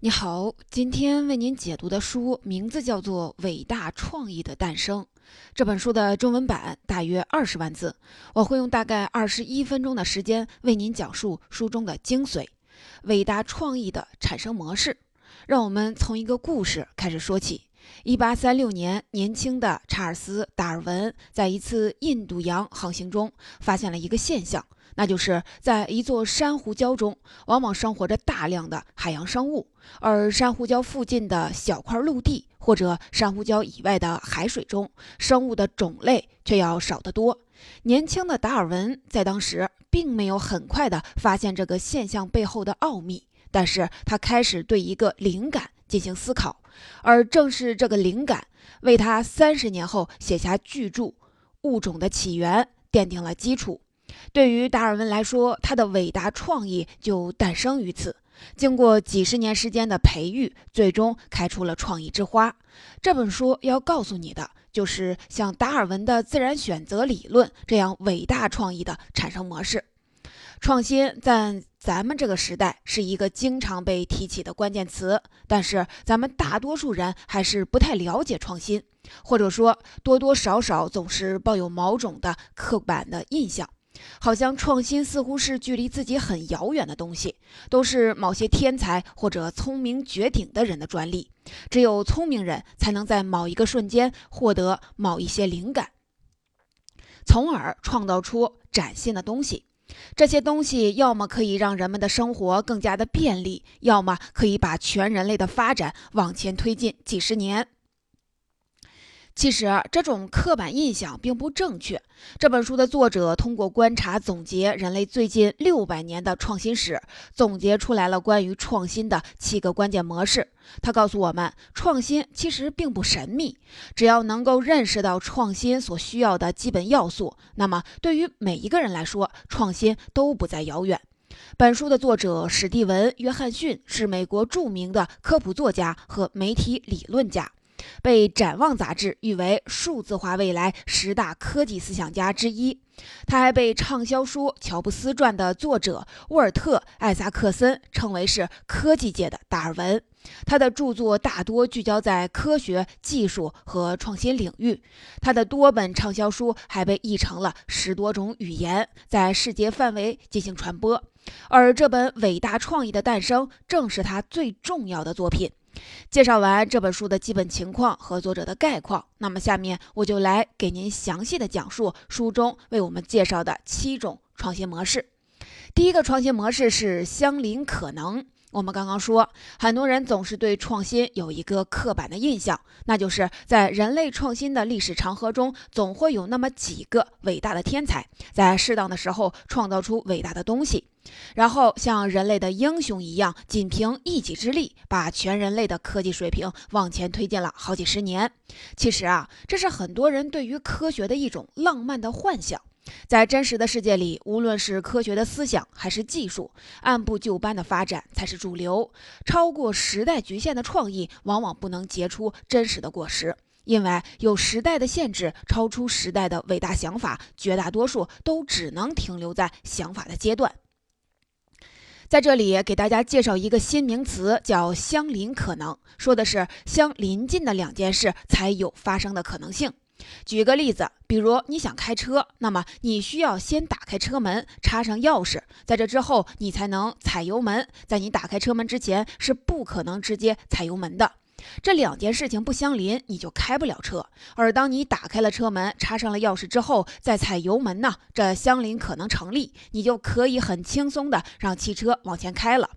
你好，今天为您解读的书名字叫做《伟大创意的诞生》。这本书的中文版大约二十万字，我会用大概二十一分钟的时间为您讲述书中的精髓——伟大创意的产生模式。让我们从一个故事开始说起。一八三六年，年轻的查尔斯·达尔文在一次印度洋航行中发现了一个现象。那就是在一座珊瑚礁中，往往生活着大量的海洋生物，而珊瑚礁附近的小块陆地或者珊瑚礁以外的海水中，生物的种类却要少得多。年轻的达尔文在当时并没有很快地发现这个现象背后的奥秘，但是他开始对一个灵感进行思考，而正是这个灵感，为他三十年后写下巨著《物种的起源》奠定了基础。对于达尔文来说，他的伟大创意就诞生于此。经过几十年时间的培育，最终开出了创意之花。这本书要告诉你的，就是像达尔文的自然选择理论这样伟大创意的产生模式。创新在咱们这个时代是一个经常被提起的关键词，但是咱们大多数人还是不太了解创新，或者说多多少少总是抱有某种的刻板的印象。好像创新似乎是距离自己很遥远的东西，都是某些天才或者聪明绝顶的人的专利。只有聪明人才能在某一个瞬间获得某一些灵感，从而创造出崭新的东西。这些东西要么可以让人们的生活更加的便利，要么可以把全人类的发展往前推进几十年。其实这种刻板印象并不正确。这本书的作者通过观察总结人类最近六百年的创新史，总结出来了关于创新的七个关键模式。他告诉我们，创新其实并不神秘，只要能够认识到创新所需要的基本要素，那么对于每一个人来说，创新都不再遥远。本书的作者史蒂文·约翰逊是美国著名的科普作家和媒体理论家。被《展望》杂志誉为数字化未来十大科技思想家之一。他还被畅销书《乔布斯传》的作者沃尔特·艾萨克森称为是科技界的达尔文。他的著作大多聚焦在科学技术和创新领域。他的多本畅销书还被译成了十多种语言，在世界范围进行传播。而这本《伟大创意的诞生》正是他最重要的作品。介绍完这本书的基本情况和作者的概况，那么下面我就来给您详细的讲述书中为我们介绍的七种创新模式。第一个创新模式是相邻可能。我们刚刚说，很多人总是对创新有一个刻板的印象，那就是在人类创新的历史长河中，总会有那么几个伟大的天才，在适当的时候创造出伟大的东西。然后像人类的英雄一样，仅凭一己之力，把全人类的科技水平往前推进了好几十年。其实啊，这是很多人对于科学的一种浪漫的幻想。在真实的世界里，无论是科学的思想还是技术，按部就班的发展才是主流。超过时代局限的创意，往往不能结出真实的果实，因为有时代的限制，超出时代的伟大想法，绝大多数都只能停留在想法的阶段。在这里给大家介绍一个新名词，叫“相邻可能”，说的是相邻近的两件事才有发生的可能性。举个例子，比如你想开车，那么你需要先打开车门，插上钥匙，在这之后你才能踩油门。在你打开车门之前，是不可能直接踩油门的。这两件事情不相邻，你就开不了车。而当你打开了车门，插上了钥匙之后，再踩油门呢？这相邻可能成立，你就可以很轻松的让汽车往前开了。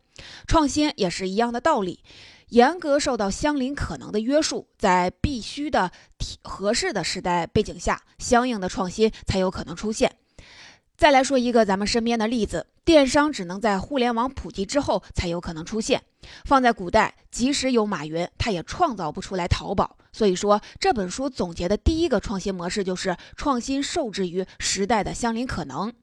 创新也是一样的道理，严格受到相邻可能的约束，在必须的、合适的时代背景下，相应的创新才有可能出现。再来说一个咱们身边的例子，电商只能在互联网普及之后才有可能出现。放在古代，即使有马云，他也创造不出来淘宝。所以说，这本书总结的第一个创新模式就是创新受制于时代的相邻可能。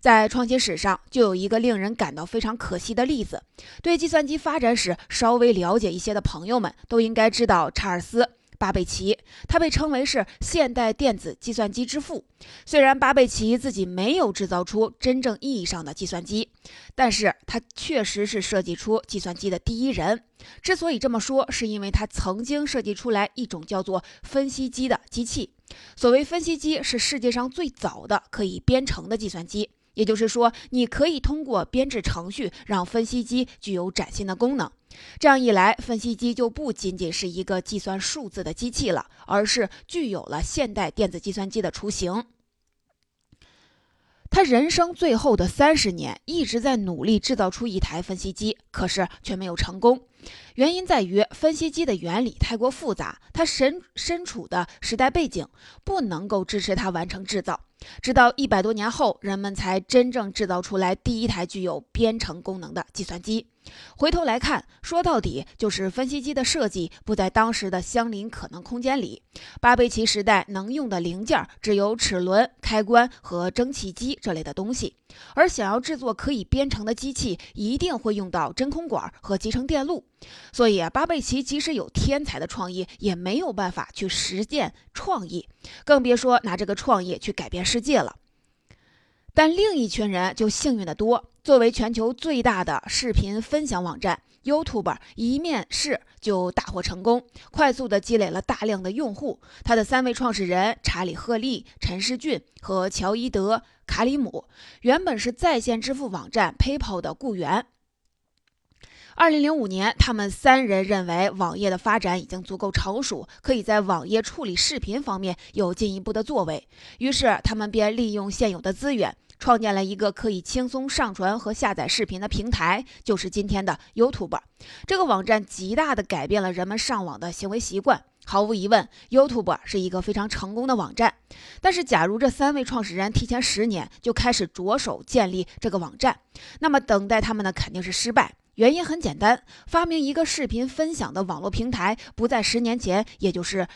在创新史上，就有一个令人感到非常可惜的例子。对计算机发展史稍微了解一些的朋友们，都应该知道查尔斯。巴贝奇，他被称为是现代电子计算机之父。虽然巴贝奇自己没有制造出真正意义上的计算机，但是他确实是设计出计算机的第一人。之所以这么说，是因为他曾经设计出来一种叫做分析机的机器。所谓分析机，是世界上最早的可以编程的计算机。也就是说，你可以通过编制程序让分析机具有崭新的功能。这样一来，分析机就不仅仅是一个计算数字的机器了，而是具有了现代电子计算机的雏形。他人生最后的三十年一直在努力制造出一台分析机，可是却没有成功。原因在于分析机的原理太过复杂，它身身处的时代背景不能够支持它完成制造。直到一百多年后，人们才真正制造出来第一台具有编程功能的计算机。回头来看，说到底就是分析机的设计不在当时的相邻可能空间里。巴贝奇时代能用的零件只有齿轮、开关和蒸汽机这类的东西，而想要制作可以编程的机器，一定会用到真空管和集成电路。所以啊，巴贝奇即使有天才的创意，也没有办法去实践创意，更别说拿这个创意去改变世界了。但另一群人就幸运得多。作为全球最大的视频分享网站，YouTube 一面试就大获成功，快速的积累了大量的用户。他的三位创始人查理·赫利、陈世俊和乔伊德·卡里姆，原本是在线支付网站 PayPal 的雇员。二零零五年，他们三人认为网页的发展已经足够成熟，可以在网页处理视频方面有进一步的作为。于是，他们便利用现有的资源，创建了一个可以轻松上传和下载视频的平台，就是今天的 YouTube。这个网站极大地改变了人们上网的行为习惯。毫无疑问，YouTube 是一个非常成功的网站。但是，假如这三位创始人提前十年就开始着手建立这个网站，那么等待他们的肯定是失败。原因很简单，发明一个视频分享的网络平台，不在十年前，也就是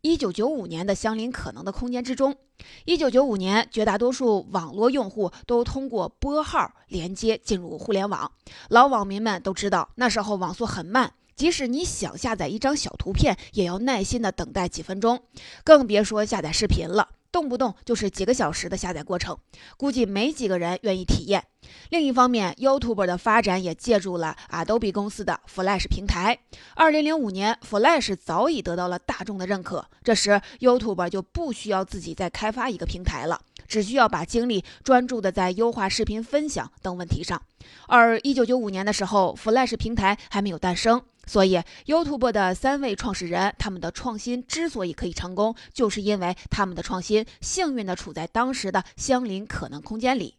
一九九五年的相邻可能的空间之中。一九九五年，绝大多数网络用户都通过拨号连接进入互联网。老网民们都知道，那时候网速很慢，即使你想下载一张小图片，也要耐心的等待几分钟，更别说下载视频了。动不动就是几个小时的下载过程，估计没几个人愿意体验。另一方面，YouTube 的发展也借助了 Adobe 公司的 Flash 平台。2005年，Flash 早已得到了大众的认可，这时 YouTube 就不需要自己再开发一个平台了，只需要把精力专注的在优化视频分享等问题上。而1995年的时候，Flash 平台还没有诞生。所以，YouTube 的三位创始人，他们的创新之所以可以成功，就是因为他们的创新幸运地处在当时的相邻可能空间里。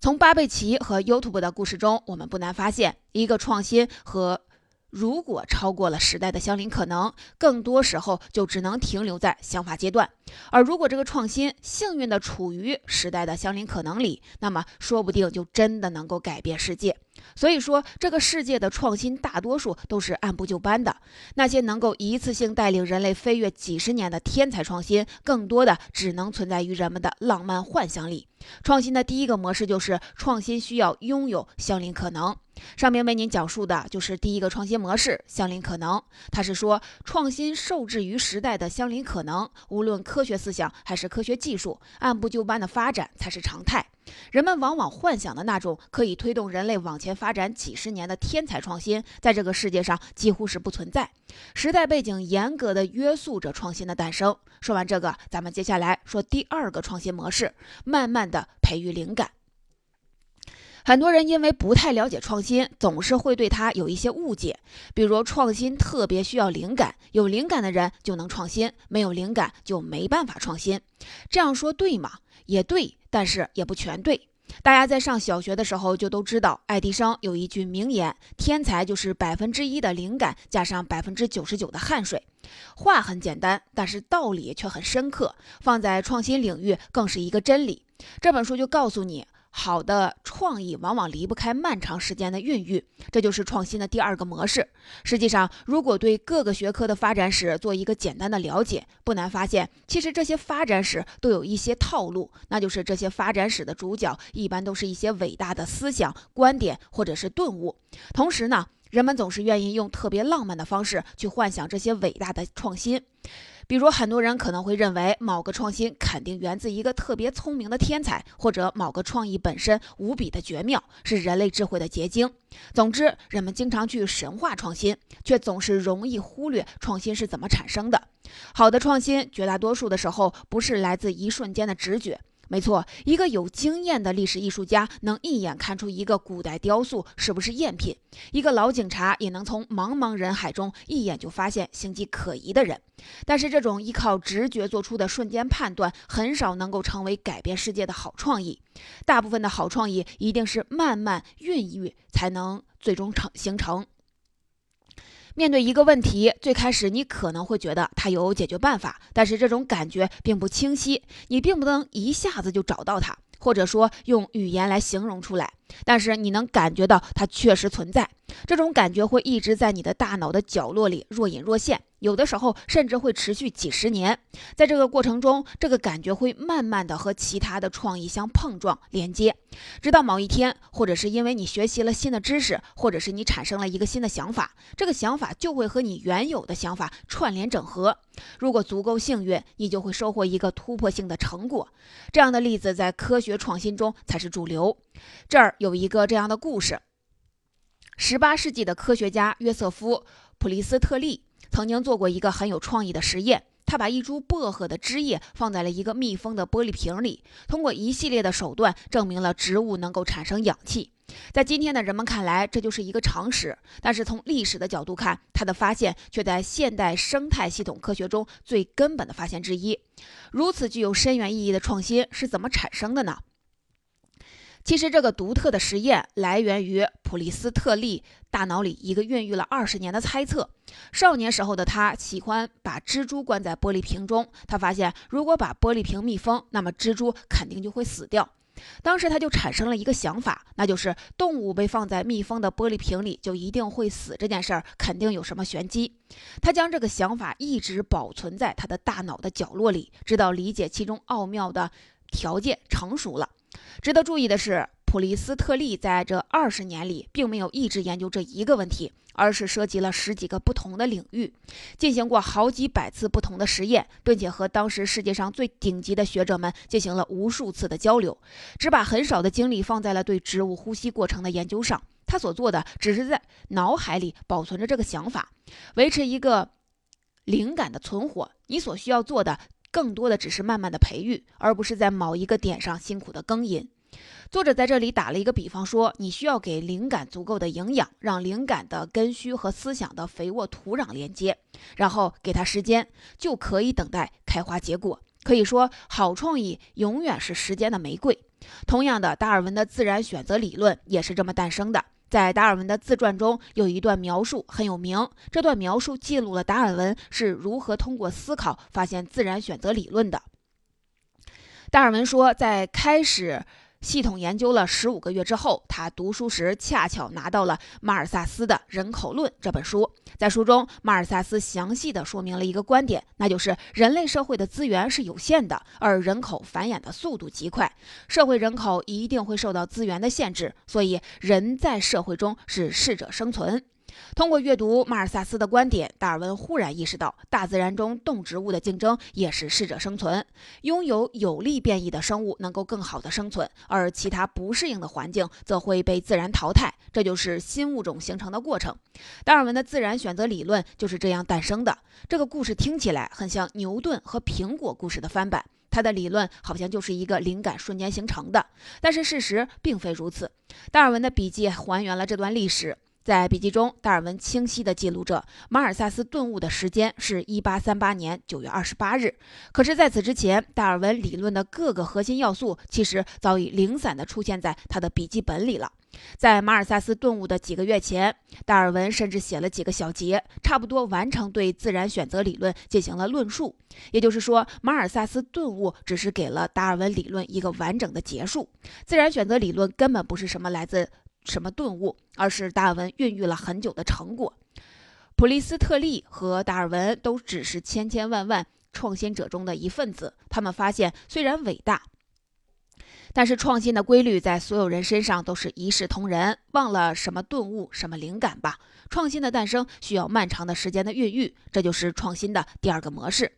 从巴贝奇和 YouTube 的故事中，我们不难发现，一个创新和如果超过了时代的相邻可能，更多时候就只能停留在想法阶段；而如果这个创新幸运地处于时代的相邻可能里，那么说不定就真的能够改变世界。所以说，这个世界的创新大多数都是按部就班的。那些能够一次性带领人类飞跃几十年的天才创新，更多的只能存在于人们的浪漫幻想里。创新的第一个模式就是创新需要拥有相邻可能。上面为您讲述的就是第一个创新模式——相邻可能。它是说，创新受制于时代的相邻可能，无论科学思想还是科学技术，按部就班的发展才是常态。人们往往幻想的那种可以推动人类往前发展几十年的天才创新，在这个世界上几乎是不存在。时代背景严格的约束着创新的诞生。说完这个，咱们接下来说第二个创新模式：慢慢的培育灵感。很多人因为不太了解创新，总是会对它有一些误解，比如创新特别需要灵感，有灵感的人就能创新，没有灵感就没办法创新。这样说对吗？也对。但是也不全对。大家在上小学的时候就都知道，爱迪生有一句名言：“天才就是百分之一的灵感加上百分之九十九的汗水。”话很简单，但是道理却很深刻，放在创新领域更是一个真理。这本书就告诉你。好的创意往往离不开漫长时间的孕育，这就是创新的第二个模式。实际上，如果对各个学科的发展史做一个简单的了解，不难发现，其实这些发展史都有一些套路，那就是这些发展史的主角一般都是一些伟大的思想观点或者是顿悟。同时呢，人们总是愿意用特别浪漫的方式去幻想这些伟大的创新。比如，很多人可能会认为某个创新肯定源自一个特别聪明的天才，或者某个创意本身无比的绝妙，是人类智慧的结晶。总之，人们经常去神话创新，却总是容易忽略创新是怎么产生的。好的创新，绝大多数的时候不是来自一瞬间的直觉。没错，一个有经验的历史艺术家能一眼看出一个古代雕塑是不是赝品；一个老警察也能从茫茫人海中一眼就发现形迹可疑的人。但是，这种依靠直觉做出的瞬间判断，很少能够成为改变世界的好创意。大部分的好创意一定是慢慢孕育才能最终成形成。面对一个问题，最开始你可能会觉得它有解决办法，但是这种感觉并不清晰，你并不能一下子就找到它，或者说用语言来形容出来。但是你能感觉到它确实存在，这种感觉会一直在你的大脑的角落里若隐若现，有的时候甚至会持续几十年。在这个过程中，这个感觉会慢慢的和其他的创意相碰撞连接，直到某一天，或者是因为你学习了新的知识，或者是你产生了一个新的想法，这个想法就会和你原有的想法串联整合。如果足够幸运，你就会收获一个突破性的成果。这样的例子在科学创新中才是主流。这儿有一个这样的故事：十八世纪的科学家约瑟夫·普利斯特利曾经做过一个很有创意的实验。他把一株薄荷的枝叶放在了一个密封的玻璃瓶里，通过一系列的手段证明了植物能够产生氧气。在今天的人们看来，这就是一个常识，但是从历史的角度看，他的发现却在现代生态系统科学中最根本的发现之一。如此具有深远意义的创新是怎么产生的呢？其实，这个独特的实验来源于普利斯特利大脑里一个孕育了二十年的猜测。少年时候的他喜欢把蜘蛛关在玻璃瓶中，他发现如果把玻璃瓶密封，那么蜘蛛肯定就会死掉。当时他就产生了一个想法，那就是动物被放在密封的玻璃瓶里就一定会死这件事儿肯定有什么玄机。他将这个想法一直保存在他的大脑的角落里，直到理解其中奥妙的条件成熟了。值得注意的是，普利斯特利在这二十年里，并没有一直研究这一个问题，而是涉及了十几个不同的领域，进行过好几百次不同的实验，并且和当时世界上最顶级的学者们进行了无数次的交流，只把很少的精力放在了对植物呼吸过程的研究上。他所做的，只是在脑海里保存着这个想法，维持一个灵感的存活。你所需要做的。更多的只是慢慢的培育，而不是在某一个点上辛苦的耕耘。作者在这里打了一个比方，说你需要给灵感足够的营养，让灵感的根须和思想的肥沃土壤连接，然后给它时间，就可以等待开花结果。可以说，好创意永远是时间的玫瑰。同样的，达尔文的自然选择理论也是这么诞生的。在达尔文的自传中有一段描述很有名，这段描述记录了达尔文是如何通过思考发现自然选择理论的。达尔文说，在开始。系统研究了十五个月之后，他读书时恰巧拿到了马尔萨斯的《人口论》这本书。在书中，马尔萨斯详细的说明了一个观点，那就是人类社会的资源是有限的，而人口繁衍的速度极快，社会人口一定会受到资源的限制，所以人在社会中是适者生存。通过阅读马尔萨斯的观点，达尔文忽然意识到，大自然中动植物的竞争也是适者生存。拥有有利变异的生物能够更好的生存，而其他不适应的环境则会被自然淘汰。这就是新物种形成的过程。达尔文的自然选择理论就是这样诞生的。这个故事听起来很像牛顿和苹果故事的翻版，他的理论好像就是一个灵感瞬间形成的。但是事实并非如此。达尔文的笔记还原了这段历史。在笔记中，达尔文清晰地记录着马尔萨斯顿悟的时间是一八三八年九月二十八日。可是，在此之前，达尔文理论的各个核心要素其实早已零散地出现在他的笔记本里了。在马尔萨斯顿悟的几个月前，达尔文甚至写了几个小节，差不多完成对自然选择理论进行了论述。也就是说，马尔萨斯顿悟只是给了达尔文理论一个完整的结束。自然选择理论根本不是什么来自。什么顿悟，而是达尔文孕育了很久的成果。普利斯特利和达尔文都只是千千万万创新者中的一份子。他们发现，虽然伟大，但是创新的规律在所有人身上都是一视同仁，忘了什么顿悟、什么灵感吧。创新的诞生需要漫长的时间的孕育，这就是创新的第二个模式。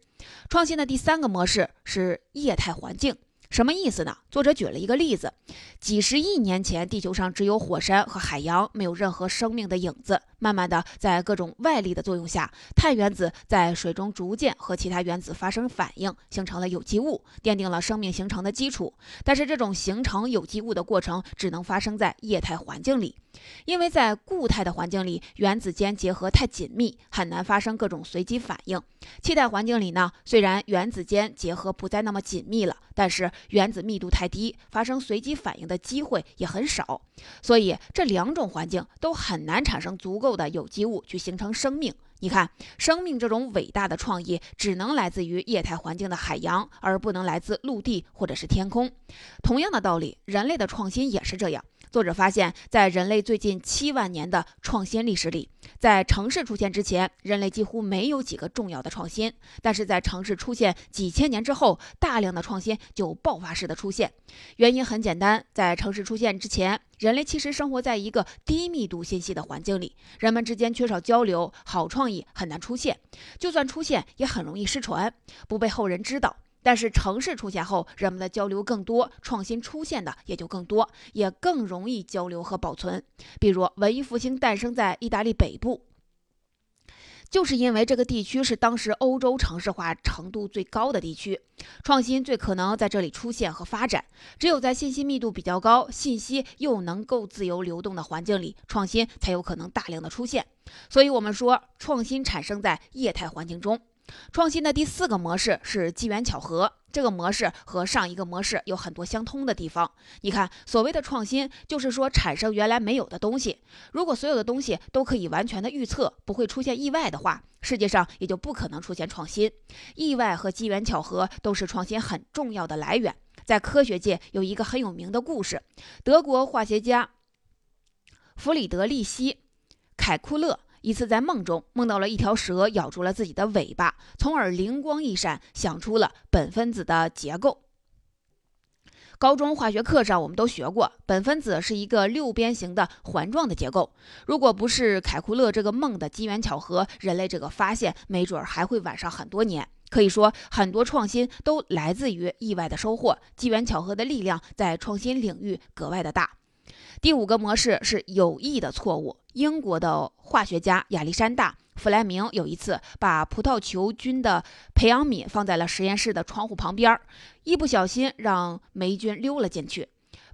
创新的第三个模式是液态环境。什么意思呢？作者举了一个例子：几十亿年前，地球上只有火山和海洋，没有任何生命的影子。慢慢的，在各种外力的作用下，碳原子在水中逐渐和其他原子发生反应，形成了有机物，奠定了生命形成的基础。但是，这种形成有机物的过程只能发生在液态环境里，因为在固态的环境里，原子间结合太紧密，很难发生各种随机反应。气态环境里呢，虽然原子间结合不再那么紧密了，但是原子密度太低，发生随机反应的机会也很少，所以这两种环境都很难产生足够的有机物去形成生命。你看，生命这种伟大的创意只能来自于液态环境的海洋，而不能来自陆地或者是天空。同样的道理，人类的创新也是这样。作者发现，在人类最近七万年的创新历史里，在城市出现之前，人类几乎没有几个重要的创新；但是在城市出现几千年之后，大量的创新就爆发式的出现。原因很简单，在城市出现之前，人类其实生活在一个低密度信息的环境里，人们之间缺少交流，好创意很难出现，就算出现，也很容易失传，不被后人知道。但是城市出现后，人们的交流更多，创新出现的也就更多，也更容易交流和保存。比如文艺复兴诞生在意大利北部，就是因为这个地区是当时欧洲城市化程度最高的地区，创新最可能在这里出现和发展。只有在信息密度比较高、信息又能够自由流动的环境里，创新才有可能大量的出现。所以，我们说创新产生在液态环境中。创新的第四个模式是机缘巧合，这个模式和上一个模式有很多相通的地方。你看，所谓的创新，就是说产生原来没有的东西。如果所有的东西都可以完全的预测，不会出现意外的话，世界上也就不可能出现创新。意外和机缘巧合都是创新很重要的来源。在科学界有一个很有名的故事：德国化学家弗里德利希·凯库勒。一次在梦中梦到了一条蛇咬住了自己的尾巴，从而灵光一闪，想出了苯分子的结构。高中化学课上我们都学过，苯分子是一个六边形的环状的结构。如果不是凯库勒这个梦的机缘巧合，人类这个发现没准还会晚上很多年。可以说，很多创新都来自于意外的收获，机缘巧合的力量在创新领域格外的大。第五个模式是有意的错误。英国的化学家亚历山大·弗莱明有一次把葡萄球菌的培养皿放在了实验室的窗户旁边，一不小心让霉菌溜了进去。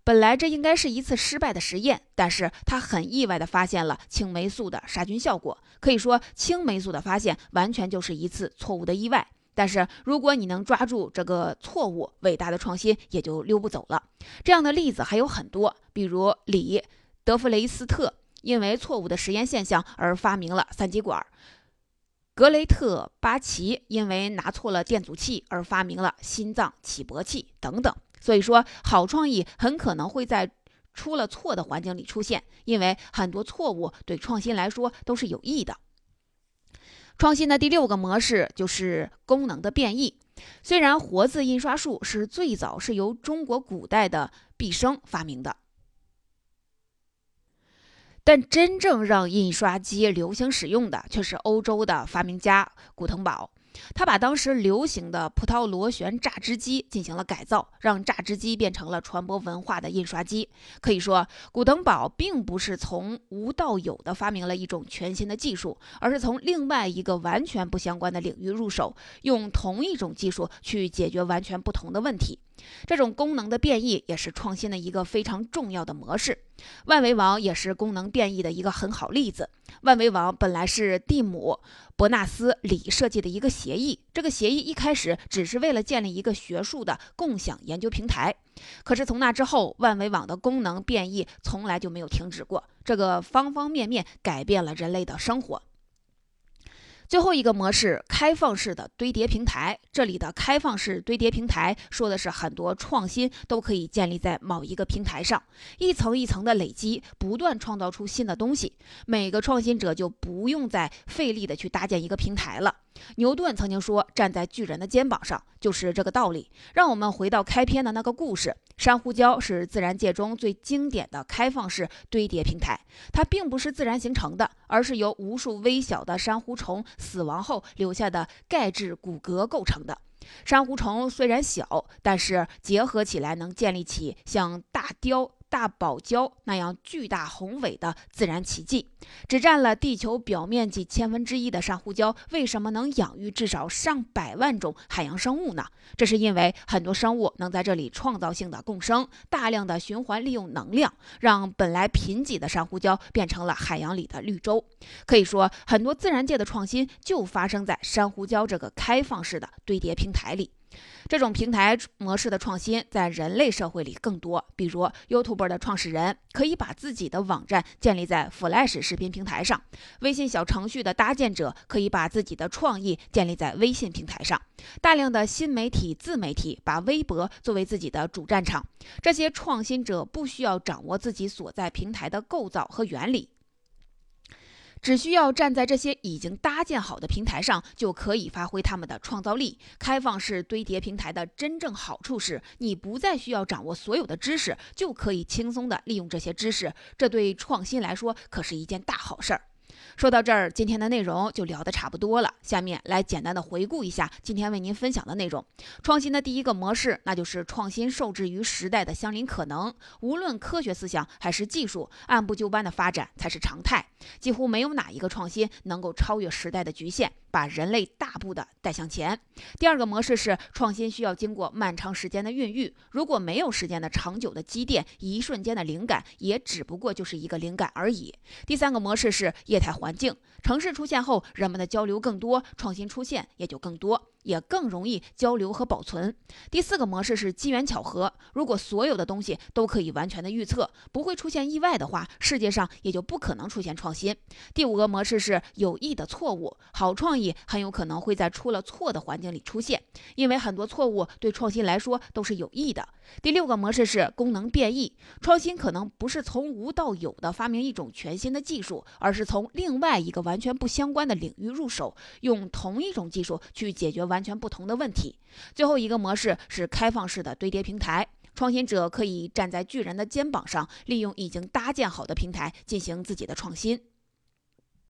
本来这应该是一次失败的实验，但是他很意外地发现了青霉素的杀菌效果。可以说，青霉素的发现完全就是一次错误的意外。但是，如果你能抓住这个错误，伟大的创新也就溜不走了。这样的例子还有很多，比如李德弗雷斯特因为错误的实验现象而发明了三极管，格雷特巴奇因为拿错了电阻器而发明了心脏起搏器等等。所以说，好创意很可能会在出了错的环境里出现，因为很多错误对创新来说都是有益的。创新的第六个模式就是功能的变异。虽然活字印刷术是最早是由中国古代的毕生发明的，但真正让印刷机流行使用的却是欧洲的发明家古腾堡。他把当时流行的葡萄螺旋榨汁机进行了改造，让榨汁机变成了传播文化的印刷机。可以说，古登堡并不是从无到有的发明了一种全新的技术，而是从另外一个完全不相关的领域入手，用同一种技术去解决完全不同的问题。这种功能的变异也是创新的一个非常重要的模式。万维网也是功能变异的一个很好例子。万维网本来是蒂姆·伯纳斯·李设计的一个协议，这个协议一开始只是为了建立一个学术的共享研究平台。可是从那之后，万维网的功能变异从来就没有停止过，这个方方面面改变了人类的生活。最后一个模式，开放式的堆叠平台。这里的开放式堆叠平台，说的是很多创新都可以建立在某一个平台上，一层一层的累积，不断创造出新的东西。每个创新者就不用再费力的去搭建一个平台了。牛顿曾经说：“站在巨人的肩膀上，就是这个道理。”让我们回到开篇的那个故事。珊瑚礁是自然界中最经典的开放式堆叠平台，它并不是自然形成的，而是由无数微小的珊瑚虫死亡后留下的钙质骨骼构成的。珊瑚虫虽然小，但是结合起来能建立起像大雕。大堡礁那样巨大宏伟的自然奇迹，只占了地球表面积千分之一的珊瑚礁，为什么能养育至少上百万种海洋生物呢？这是因为很多生物能在这里创造性的共生，大量的循环利用能量，让本来贫瘠的珊瑚礁变成了海洋里的绿洲。可以说，很多自然界的创新就发生在珊瑚礁这个开放式的堆叠平台里。这种平台模式的创新在人类社会里更多，比如 YouTube 的创始人可以把自己的网站建立在 Flash 视频平台上，微信小程序的搭建者可以把自己的创意建立在微信平台上，大量的新媒体自媒体把微博作为自己的主战场。这些创新者不需要掌握自己所在平台的构造和原理。只需要站在这些已经搭建好的平台上，就可以发挥他们的创造力。开放式堆叠平台的真正好处是，你不再需要掌握所有的知识，就可以轻松的利用这些知识。这对创新来说可是一件大好事儿。说到这儿，今天的内容就聊得差不多了。下面来简单的回顾一下今天为您分享的内容。创新的第一个模式，那就是创新受制于时代的相邻可能。无论科学思想还是技术，按部就班的发展才是常态。几乎没有哪一个创新能够超越时代的局限。把人类大步的带向前。第二个模式是创新需要经过漫长时间的孕育，如果没有时间的长久的积淀，一瞬间的灵感也只不过就是一个灵感而已。第三个模式是业态环境，城市出现后，人们的交流更多，创新出现也就更多。也更容易交流和保存。第四个模式是机缘巧合。如果所有的东西都可以完全的预测，不会出现意外的话，世界上也就不可能出现创新。第五个模式是有益的错误。好创意很有可能会在出了错的环境里出现，因为很多错误对创新来说都是有益的。第六个模式是功能变异。创新可能不是从无到有的发明一种全新的技术，而是从另另外一个完全不相关的领域入手，用同一种技术去解决。完全不同的问题。最后一个模式是开放式的堆叠平台，创新者可以站在巨人的肩膀上，利用已经搭建好的平台进行自己的创新。